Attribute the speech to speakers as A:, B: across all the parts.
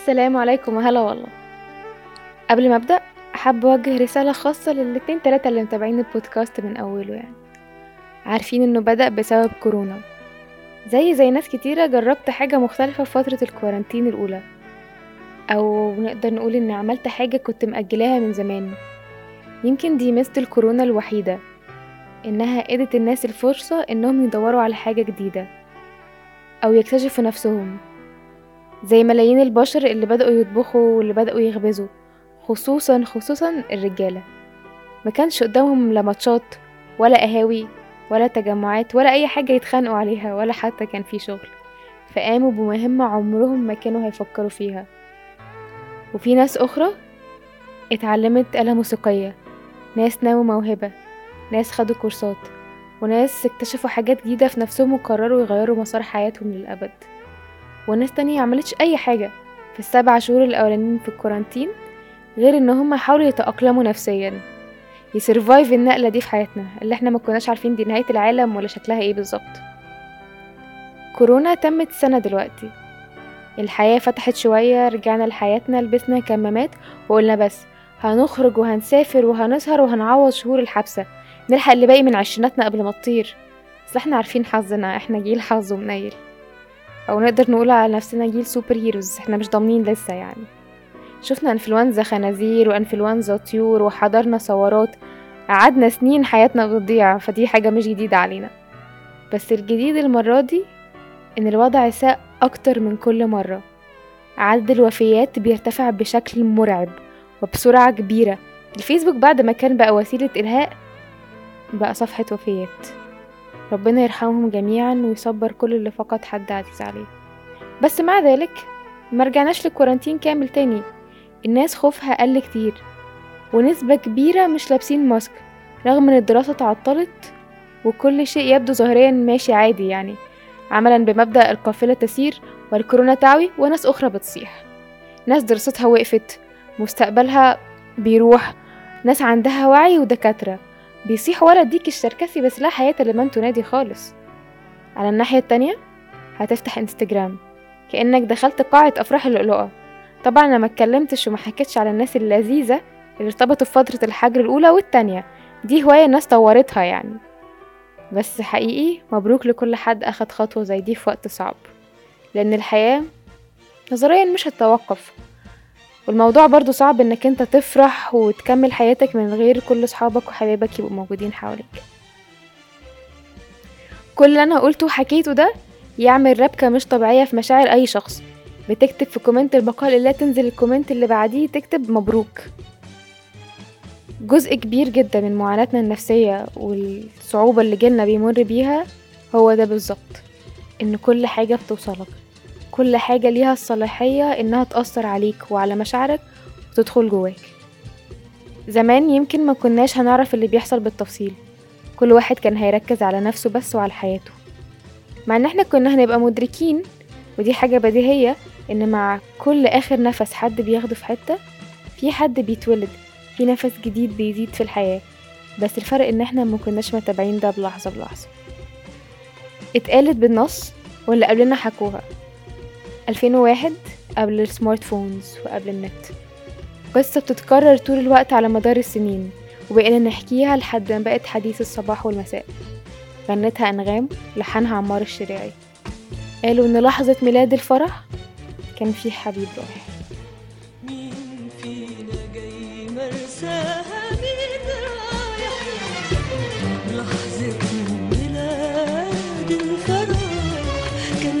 A: السلام عليكم وهلا والله. قبل ما أبدأ أحب أوجه رسالة خاصة للاتنين تلاتة اللي متابعين البودكاست من أوله يعني. عارفين إنه بدأ بسبب كورونا. زي زي ناس كتيرة جربت حاجة مختلفة في فترة الكورانتين الأولى. أو نقدر نقول إني عملت حاجة كنت مأجلاها من زمان. يمكن دي ميزة الكورونا الوحيدة. إنها إدت الناس الفرصة إنهم يدوروا على حاجة جديدة. أو يكتشفوا نفسهم. زي ملايين البشر اللي بدأوا يطبخوا واللي بدأوا يخبزوا خصوصا خصوصا الرجالة. ما كانش قدامهم لا ماتشات ولا قهاوي ولا تجمعات ولا أي حاجة يتخانقوا عليها ولا حتى كان في شغل. فقاموا بمهمة عمرهم ما كانوا هيفكروا فيها. وفي ناس أخرى اتعلمت آلة موسيقية. ناس ناموا موهبة. ناس خدوا كورسات. وناس اكتشفوا حاجات جديدة في نفسهم وقرروا يغيروا مسار حياتهم للأبد. وناس تانية عملتش أي حاجة. في السبع شهور الأولانيين في الكورانتين غير إن هم حاولوا يتأقلموا نفسيا. يسرفايف النقلة دي في حياتنا اللي إحنا ما كناش عارفين دي نهاية العالم ولا شكلها إيه بالظبط. كورونا تمت سنة دلوقتي. الحياة فتحت شوية رجعنا لحياتنا لبسنا كمامات وقلنا بس هنخرج وهنسافر وهنسهر وهنعوض شهور الحبسة. نلحق اللي باقي من عشريناتنا قبل ما تطير. بس إحنا عارفين حظنا إحنا جيل حظ ومنيل. أو نقدر نقول على نفسنا جيل سوبر هيروز إحنا مش ضامنين لسه يعني. شفنا إنفلونزا خنازير وإنفلونزا طيور وحضرنا ثورات قعدنا سنين حياتنا بتضيع فدي حاجة مش جديدة علينا. بس الجديد المرة دي إن الوضع ساء أكتر من كل مرة. عدد الوفيات بيرتفع بشكل مرعب وبسرعة كبيرة. الفيسبوك بعد ما كان بقى وسيلة إلهاء بقى صفحة وفيات. ربنا يرحمهم جميعا ويصبر كل اللي فقد حد عزيز عليه. بس مع ذلك مرجعناش للكورانتين كامل تاني. الناس خوفها قل كتير ونسبة كبيرة مش لابسين ماسك رغم إن الدراسة تعطلت وكل شيء يبدو ظاهريا ماشي عادي يعني. عملا بمبدأ القافلة تسير والكورونا تعوي وناس أخرى بتصيح. ناس دراستها وقفت مستقبلها بيروح ناس عندها وعي ودكاترة. بيصيح ورا الديك الشركسي بس لا حياة لمن تنادي خالص. على الناحية التانية هتفتح إنستجرام كأنك دخلت قاعة أفراح اللؤلؤة. طبعا أنا ما اتكلمتش وما حكيتش على الناس اللذيذة اللي ارتبطوا في فترة الحجر الأولى والتانية. دي هواية الناس طورتها يعني. بس حقيقي مبروك لكل حد أخد خطوة زي دي في وقت صعب لأن الحياة نظريا مش هتتوقف. والموضوع برضو صعب إنك أنت تفرح وتكمل حياتك من غير كل صحابك وحبايبك يبقوا موجودين حواليك. كل اللي أنا قلته وحكيته ده يعمل ربكة مش طبيعية في مشاعر أي شخص. بتكتب في comment البقاء لله تنزل ال comment اللي بعديه تكتب مبروك. جزء كبير جدا من معاناتنا النفسية والصعوبة اللي جيلنا بيمر بيها هو ده بالظبط إن كل حاجة بتوصلك. كل حاجة ليها الصلاحية إنها تأثر عليك وعلى مشاعرك وتدخل جواك. زمان يمكن ما كناش هنعرف اللي بيحصل بالتفصيل. كل واحد كان هيركز على نفسه بس وعلى حياته. مع إن إحنا كنا هنبقى مدركين ودي حاجة بديهية إن مع كل آخر نفس حد بياخده في حتة في حد بيتولد في نفس جديد بيزيد في الحياة. بس الفرق إن إحنا ما كناش متابعين ده بلحظة بلحظة. اتقالت بالنص واللي قبلنا حكوها؟ 2001 قبل السمارت فونز وقبل النت. قصة بتتكرر طول الوقت على مدار السنين وبقينا نحكيها لحد ما بقت حديث الصباح والمساء. غنتها أنغام لحنها عمار الشريعي. قالوا إن لحظة ميلاد الفرح كان في حبيب رايح
B: مين فينا جاي مرساها مين رايح؟ لحظة ميلاد الفرح كان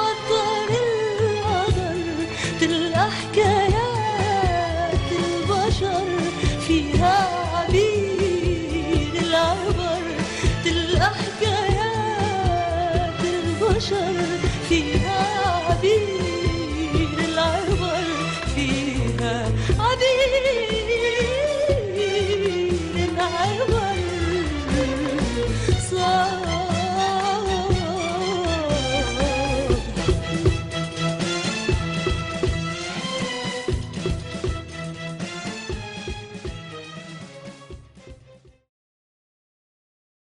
B: Daddy.